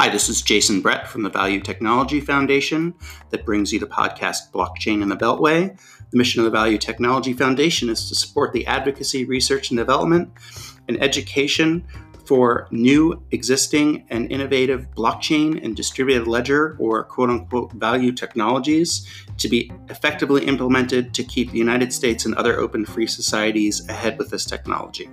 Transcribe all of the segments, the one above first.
Hi, this is Jason Brett from the Value Technology Foundation that brings you the podcast Blockchain in the Beltway. The mission of the Value Technology Foundation is to support the advocacy, research, and development and education for new, existing, and innovative blockchain and distributed ledger or quote unquote value technologies to be effectively implemented to keep the United States and other open free societies ahead with this technology.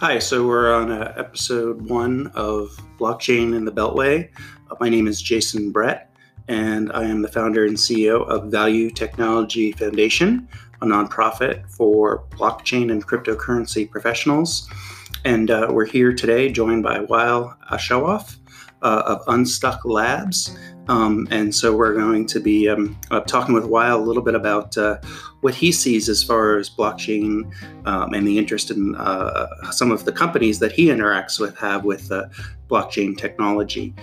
Hi, so we're on uh, episode one of Blockchain in the Beltway. Uh, my name is Jason Brett, and I am the founder and CEO of Value Technology Foundation, a nonprofit for blockchain and cryptocurrency professionals. And uh, we're here today joined by Wael Ashawoff uh, of Unstuck Labs. Um, and so we're going to be um, uh, talking with Wael a little bit about uh, what he sees as far as blockchain um, and the interest in uh, some of the companies that he interacts with have with uh, blockchain technology.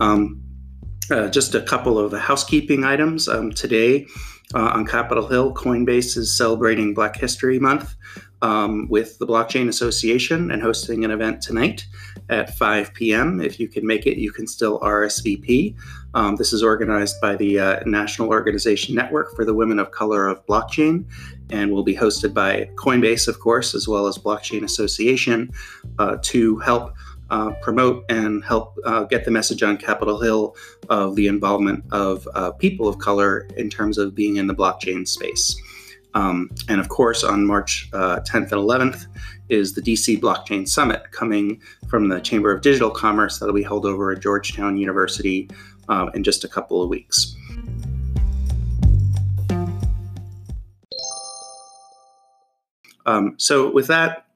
Um, uh, just a couple of housekeeping items. Um, today uh, on Capitol Hill, Coinbase is celebrating Black History Month um, with the Blockchain Association and hosting an event tonight at 5 p.m. If you can make it, you can still RSVP. Um, this is organized by the uh, National Organization Network for the Women of Color of Blockchain and will be hosted by Coinbase, of course, as well as Blockchain Association uh, to help uh, promote and help uh, get the message on Capitol Hill of the involvement of uh, people of color in terms of being in the blockchain space. Um, and of course, on March 10th uh, and 11th is the DC Blockchain Summit coming from the Chamber of Digital Commerce that'll be held over at Georgetown University uh, in just a couple of weeks. Um, so, with that,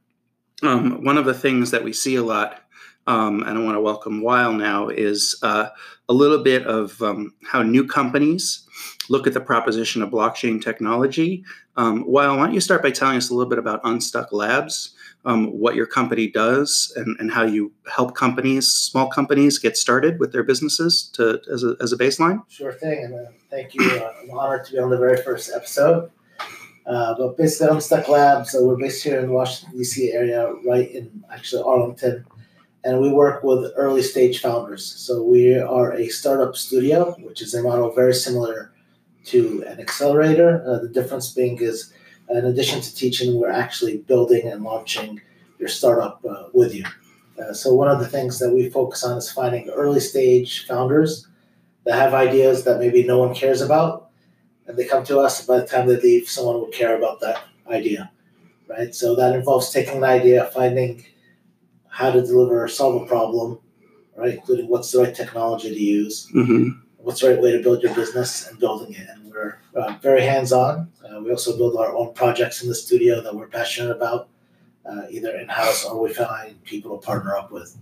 um, one of the things that we see a lot um, and I want to welcome Wael now, is uh, a little bit of um, how new companies look at the proposition of blockchain technology. Um, why don't you start by telling us a little bit about Unstuck Labs, um, what your company does, and, and how you help companies, small companies, get started with their businesses to as a, as a baseline? Sure thing, and uh, thank you. Uh, I'm honored to be on the very first episode. Uh, but basically, Unstuck Labs, so we're based here in the Washington, D.C. area, right in actually Arlington and we work with early stage founders. So we are a startup studio, which is a model very similar to an accelerator. Uh, the difference being is, in addition to teaching, we're actually building and launching your startup uh, with you. Uh, so one of the things that we focus on is finding early stage founders that have ideas that maybe no one cares about, and they come to us. By the time they leave, someone will care about that idea, right? So that involves taking an idea, finding how to deliver or solve a problem, right? Including what's the right technology to use, mm-hmm. what's the right way to build your business, and building it. And we're uh, very hands on. Uh, we also build our own projects in the studio that we're passionate about, uh, either in house or we find people to partner up with.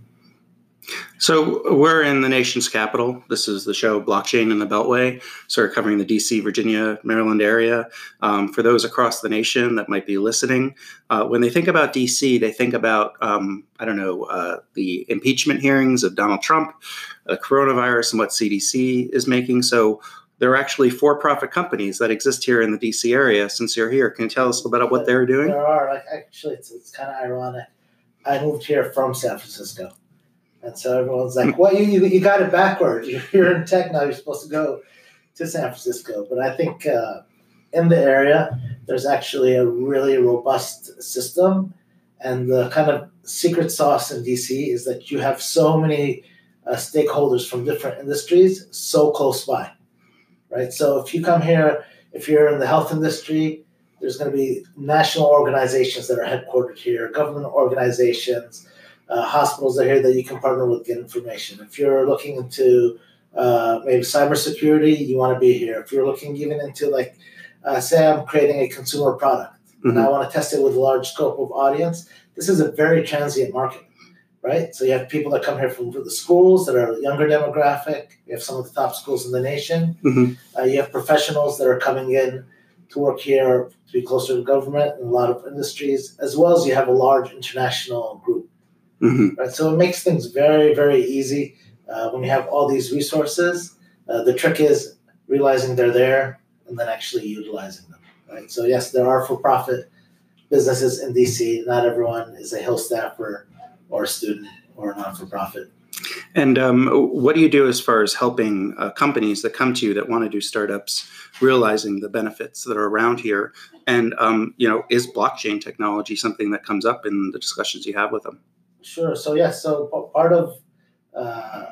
So we're in the nation's capital. This is the show Blockchain in the Beltway. So we're covering the DC, Virginia, Maryland area. Um, for those across the nation that might be listening, uh, when they think about DC, they think about, um, I don't know, uh, the impeachment hearings of Donald Trump, the coronavirus, and what CDC is making. So there are actually for-profit companies that exist here in the DC area. Since you're here, can you tell us a little bit about what they're doing? There are. Actually, it's, it's kind of ironic. I moved here from San Francisco. And so everyone's like, well, you, you got it backwards. You're in tech now. You're supposed to go to San Francisco. But I think uh, in the area, there's actually a really robust system. And the kind of secret sauce in DC is that you have so many uh, stakeholders from different industries so close by, right? So if you come here, if you're in the health industry, there's going to be national organizations that are headquartered here, government organizations, uh, hospitals are here that you can partner with, get information. If you're looking into uh, maybe cybersecurity, you want to be here. If you're looking even into like, uh, say, I'm creating a consumer product mm-hmm. and I mm-hmm. want to test it with a large scope of audience. This is a very transient market, right? So you have people that come here from the schools that are younger demographic. You have some of the top schools in the nation. Mm-hmm. Uh, you have professionals that are coming in to work here to be closer to government and a lot of industries, as well as you have a large international group. Mm-hmm. Right, so it makes things very, very easy uh, when you have all these resources. Uh, the trick is realizing they're there and then actually utilizing them. Right. So yes, there are for-profit businesses in DC. Not everyone is a Hill staffer or a student or a non-for-profit. And um, what do you do as far as helping uh, companies that come to you that want to do startups, realizing the benefits that are around here? And um, you know, is blockchain technology something that comes up in the discussions you have with them? Sure. So yes. So part of uh,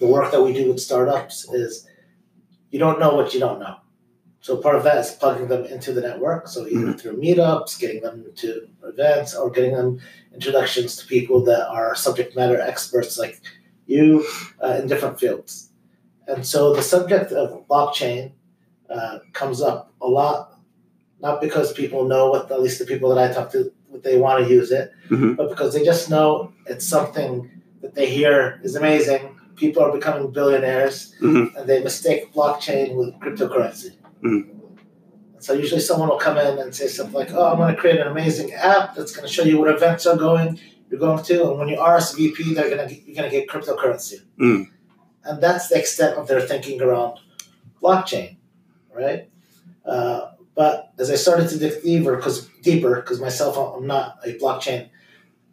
the work that we do with startups is you don't know what you don't know. So part of that is plugging them into the network. So either mm-hmm. through meetups, getting them to events, or getting them introductions to people that are subject matter experts like you uh, in different fields. And so the subject of blockchain uh, comes up a lot, not because people know what, at least the people that I talk to, what they want to use it, mm-hmm. but because they just know it's something that they hear is amazing. People are becoming billionaires, mm-hmm. and they mistake blockchain with cryptocurrency. Mm-hmm. So usually someone will come in and say something like, "Oh, I'm going to create an amazing app that's going to show you what events are going you're going to, and when you RSVP, they're going to you're going to get cryptocurrency." Mm. And that's the extent of their thinking around blockchain, right? Uh, but as I started to dig deeper, because deeper, because myself, I'm not a blockchain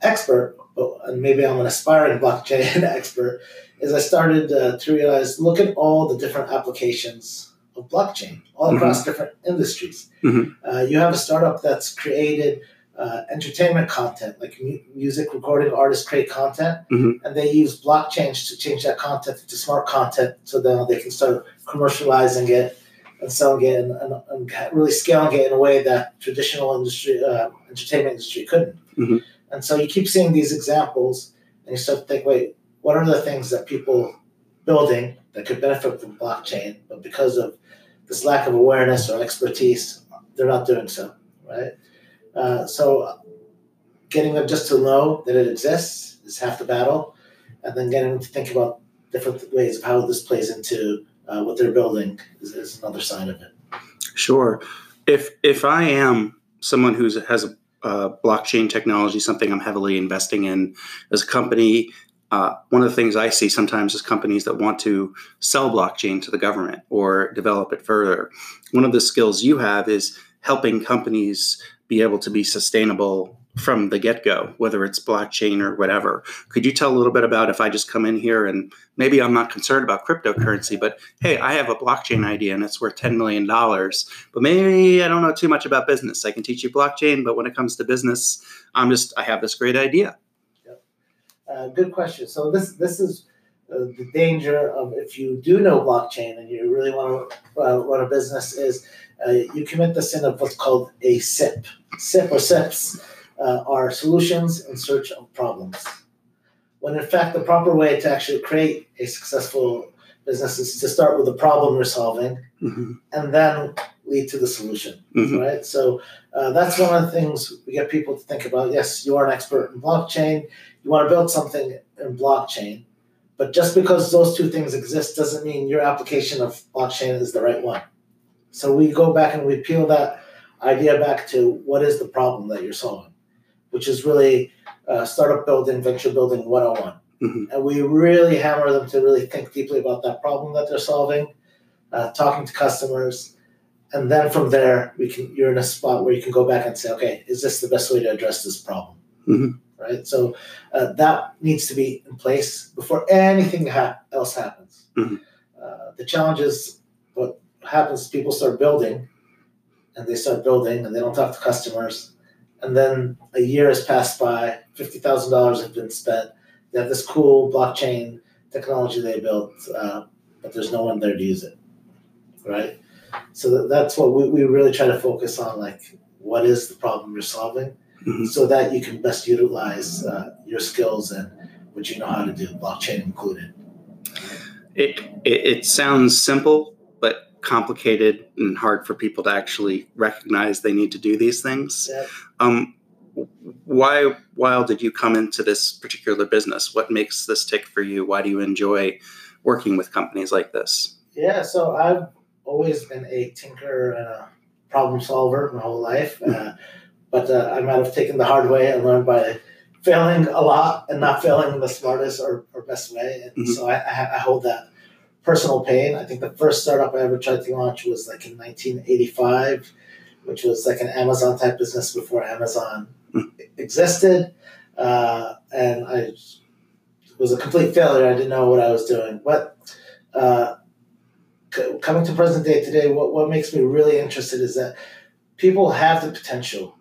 expert, but and maybe I'm an aspiring blockchain expert. As I started uh, to realize, look at all the different applications of blockchain all mm-hmm. across different industries. Mm-hmm. Uh, you have a startup that's created uh, entertainment content, like mu- music recording artists create content, mm-hmm. and they use blockchain to change that content into smart content so then they can start commercializing it and selling it and, and, and really scaling it in a way that traditional industry, uh, entertainment industry couldn't. Mm-hmm. And so you keep seeing these examples and you start to think, wait, what are the things that people building that could benefit from blockchain, but because of this lack of awareness or expertise, they're not doing so, right? Uh, so getting them just to know that it exists is half the battle, and then getting them to think about different ways of how this plays into uh, what they're building is, is, another side of it. Sure. If if I am someone who has a uh, blockchain technology, something I'm heavily investing in as a company, uh, one of the things I see sometimes is companies that want to sell blockchain to the government or develop it further. One of the skills you have is helping companies be able to be sustainable from the get go, whether it's blockchain or whatever. Could you tell a little bit about if I just come in here and maybe I'm not concerned about cryptocurrency, but hey, I have a blockchain idea and it's worth $10 million, but maybe I don't know too much about business. I can teach you blockchain, but when it comes to business, I'm just, I have this great idea. Uh, good question. So this this is uh, the danger of if you do know blockchain and you really want to uh, run a business is uh, you commit the sin of what's called a SIP. SIP or SIPs uh, are solutions in search of problems. When in fact the proper way to actually create a successful business is to start with the problem you're solving mm-hmm. and then lead to the solution. Mm-hmm. Right. So uh, that's one of the things we get people to think about. Yes, you are an expert in blockchain you want to build something in blockchain. But just because those two things exist doesn't mean your application of blockchain is the right one. So we go back and we peel that idea back to what is the problem that you're solving, which is really uh, startup building, venture building 101. Mm-hmm. And we really hammer them to really think deeply about that problem that they're solving, uh, talking to customers. And then from there, we can you're in a spot where you can go back and say, okay, is this the best way to address this problem? Mm-hmm right? So uh, that needs to be in place before anything ha- else happens. Mm-hmm. Uh, the challenge is what happens people start building and they start building and they don't talk to customers. And then a year has passed by, $50,000 have been spent. They have this cool blockchain technology they built, uh, but there's no one there to use it, right? So that's what we, we really try to focus on like, what is the problem you're solving? mm-hmm. so that you can best utilize uh, your skills and what you know how to do, blockchain included. It, it, it sounds simple, complicated and hard for people to actually recognize they need to do these things. Yeah. Um, why why did you come into this particular business? What makes this tick for you? Why do you enjoy working with companies like this? Yeah, so I've always been a tinker and a problem solver my whole life, uh, but uh, I might have taken the hard way and learned by failing a lot and not failing in the smartest or, or best way. And Mhm. so I, I hold that personal pain. I think the first startup I ever tried to launch was like in 1985, which was like an Amazon type business before Amazon Mm. existed. Uh, and I was a complete failure. I didn't know what I was doing. But uh, c- coming to present day today, what, what makes me really interested is that people have the potential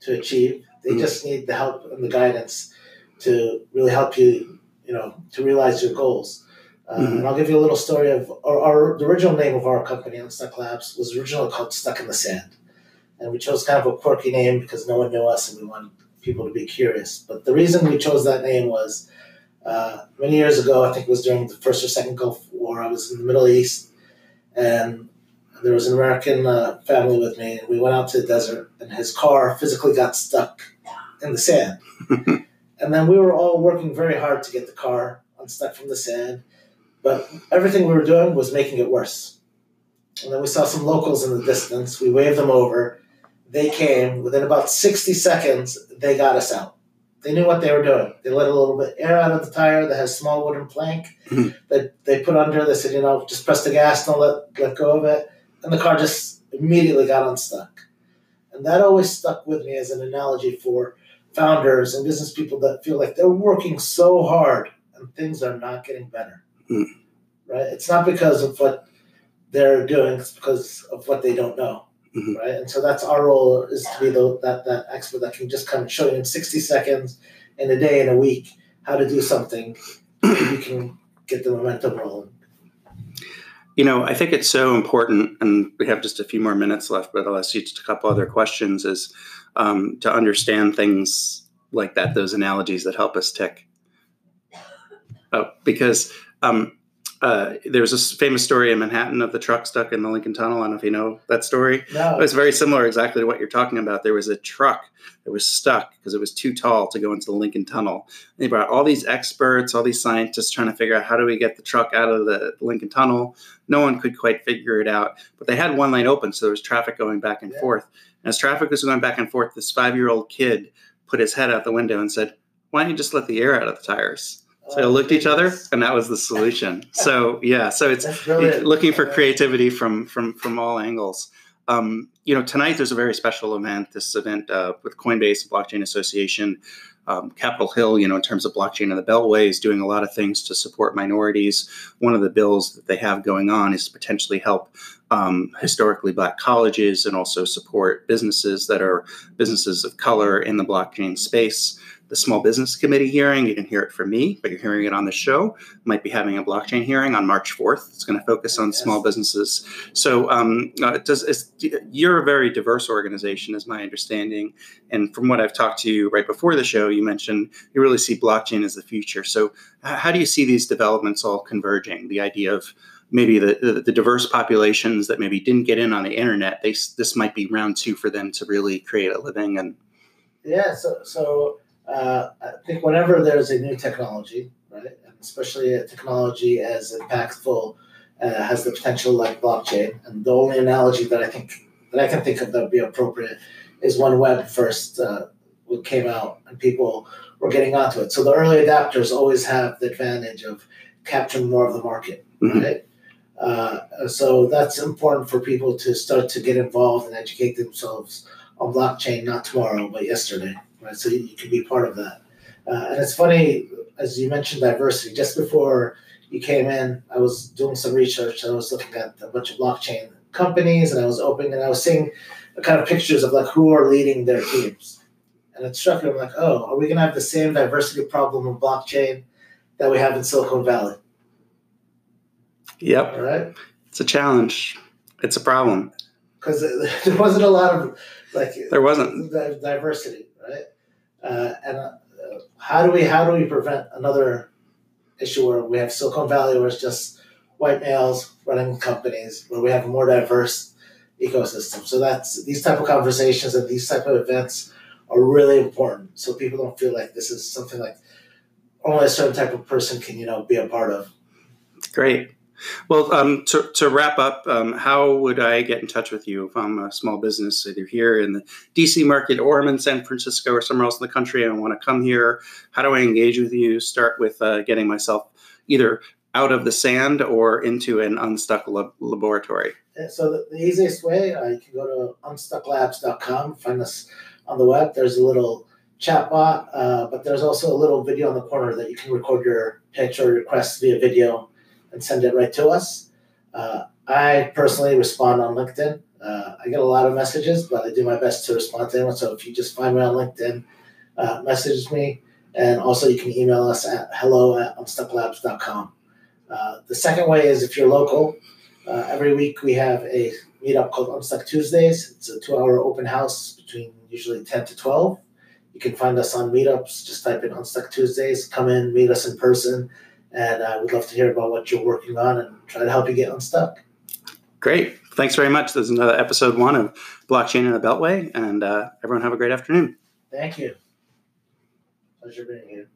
to achieve. They Mhm. just need the help and the guidance to really help you, you know, to realize your goals. Uh, Mhm. And I'll give you a little story of our, our the original name of our company, Unstuck Labs, was originally called Stuck in the Sand, and we chose kind of a quirky name because no one knew us and we wanted people to be curious. But the reason we chose that name was uh, many years ago. I think it was during the first or second Gulf War. I was in the Middle East, and there was an American uh, family with me, and we went out to the desert, and his car physically got stuck in the sand. and then we were all working very hard to get the car unstuck from the sand, but everything we were doing was making it worse. And then we saw some locals in the distance. We waved them over. They came. Within about 60 seconds, they got us out. They knew what they were doing. They let a little bit air out of the tire that has small wooden plank Mhm. that they put under. They said, you know, just press the gas, don't let, let go of it. And the car just immediately got unstuck. And that always stuck with me as an analogy for founders and business people that feel like they're working so hard and things are not getting better. Mm. Right? It's not because of what they're doing, it's because of what they don't know. Mhm. Right? And so that's our role is to be the, that, that expert that can just come and show you in 60 seconds, in a day, in a week, how to do something. you can get the momentum rolling. You know, I think it's so important, and we have just a few more minutes left, but I'll ask you just a couple other questions. Is um, to understand things like that, those analogies that help us tick. Oh, because um, uh, there's this famous story in Manhattan of the truck stuck in the Lincoln Tunnel. I don't know if you know that story. No, It's very similar exactly to what you're talking about. There was a truck that was stuck because it was too tall to go into the Lincoln Tunnel. They brought all these experts, all these scientists trying to figure out how do we get the truck out of the Lincoln Tunnel. No one could quite figure it out, but they had one lane open, so there was traffic going back and Yeah. forth. And as traffic was going back and forth, this five year old kid put his head out the window and said, Why don't you just let the air out of the tires? So they looked at each other, and that was the solution. So, yeah, so it's looking for creativity from from from all angles. Um, you know, tonight there's a very special event. This event uh, with Coinbase Blockchain Association, um, Capitol Hill. You know, in terms of blockchain and the Beltway, is doing a lot of things to support minorities. One of the bills that they have going on is to potentially help um, historically black colleges and also support businesses that are businesses of color in the blockchain space. The Small Business Committee hearing, you didn't hear it from me, but you're hearing it on the show might be having a blockchain hearing on March 4th. It's going to focus on Yes. small businesses. So, um, uh, does is, you're a very diverse organization, is my understanding. And from what I've talked to you right before the show, you mentioned you really see blockchain as the future. So, how do you see these developments all converging? The idea of maybe the, the, the diverse populations that maybe didn't get in on the internet, they, this might be round two for them to really create a living. And Yeah, so so uh, I think whenever there's a new technology, right, and especially a technology as impactful, uh, has the potential like blockchain, and the only analogy that I think that I can think of that would be appropriate is when web first uh, came out and people were getting onto it. So the early adapters always have the advantage of capturing more of the market, Mhm. right? Uh, so that's important for people to start to get involved and educate themselves on blockchain, not tomorrow, but yesterday, right? So you, can be part of that. Uh, and it's funny, as you mentioned diversity, just before you came in, I was doing some research and I was looking at a bunch of blockchain companies and I was opening and I was seeing kind of pictures of like who are leading their teams. And it struck me, I'm like, oh, are we going to have the same diversity problem in blockchain that we have in Silicon Valley? Yep, All right. it's a challenge. It's a problem. Because there wasn't a lot of like There wasn't. diversity, right? Uh, and uh, how do we how do we prevent another issue where we have Silicon Valley where it's just white males running companies, where we have a more diverse ecosystem? So that's these type of conversations and these type of events are really important, so people don't feel like this is something like only a certain type of person can you know be a part of. Great. Well, um, to, to wrap up, um, how would I get in touch with you if I'm a small business, either here in the DC market or I'm in San Francisco or somewhere else in the country and I want to come here? How do I engage with you? Start with uh, getting myself either out of the sand or into an unstuck lab- laboratory. So the, the easiest way, uh, you can go to unstucklabs.com, find us on the web. There's a little chat bot, uh, but there's also a little video in the corner that you can record your pitch or request via video and send it right to us. Uh, I personally respond on LinkedIn. Uh, I get a lot of messages, but I do my best to respond to anyone. So if you just find me on LinkedIn, uh, message me. And also you can email us at hello at unstucklabs.com. Uh, the second way is if you're local, uh, every week we have a meetup called Unstuck Tuesdays. It's a two hour open house between usually 10 to 12. You can find us on meetups. Just type in Unstuck Tuesdays. Come in, meet us in person. And I uh, would love to hear about what you're working on and try to help you get unstuck. Great. Thanks very much. This is another episode one of Blockchain in the Beltway. And uh, everyone have a great afternoon. Thank you. Pleasure being here.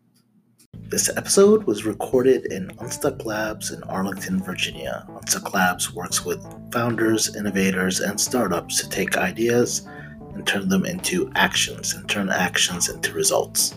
This episode was recorded in Unstuck Labs in Arlington, Virginia. Unstuck Labs works with founders, innovators, and startups to take ideas and turn them into actions and turn actions into results.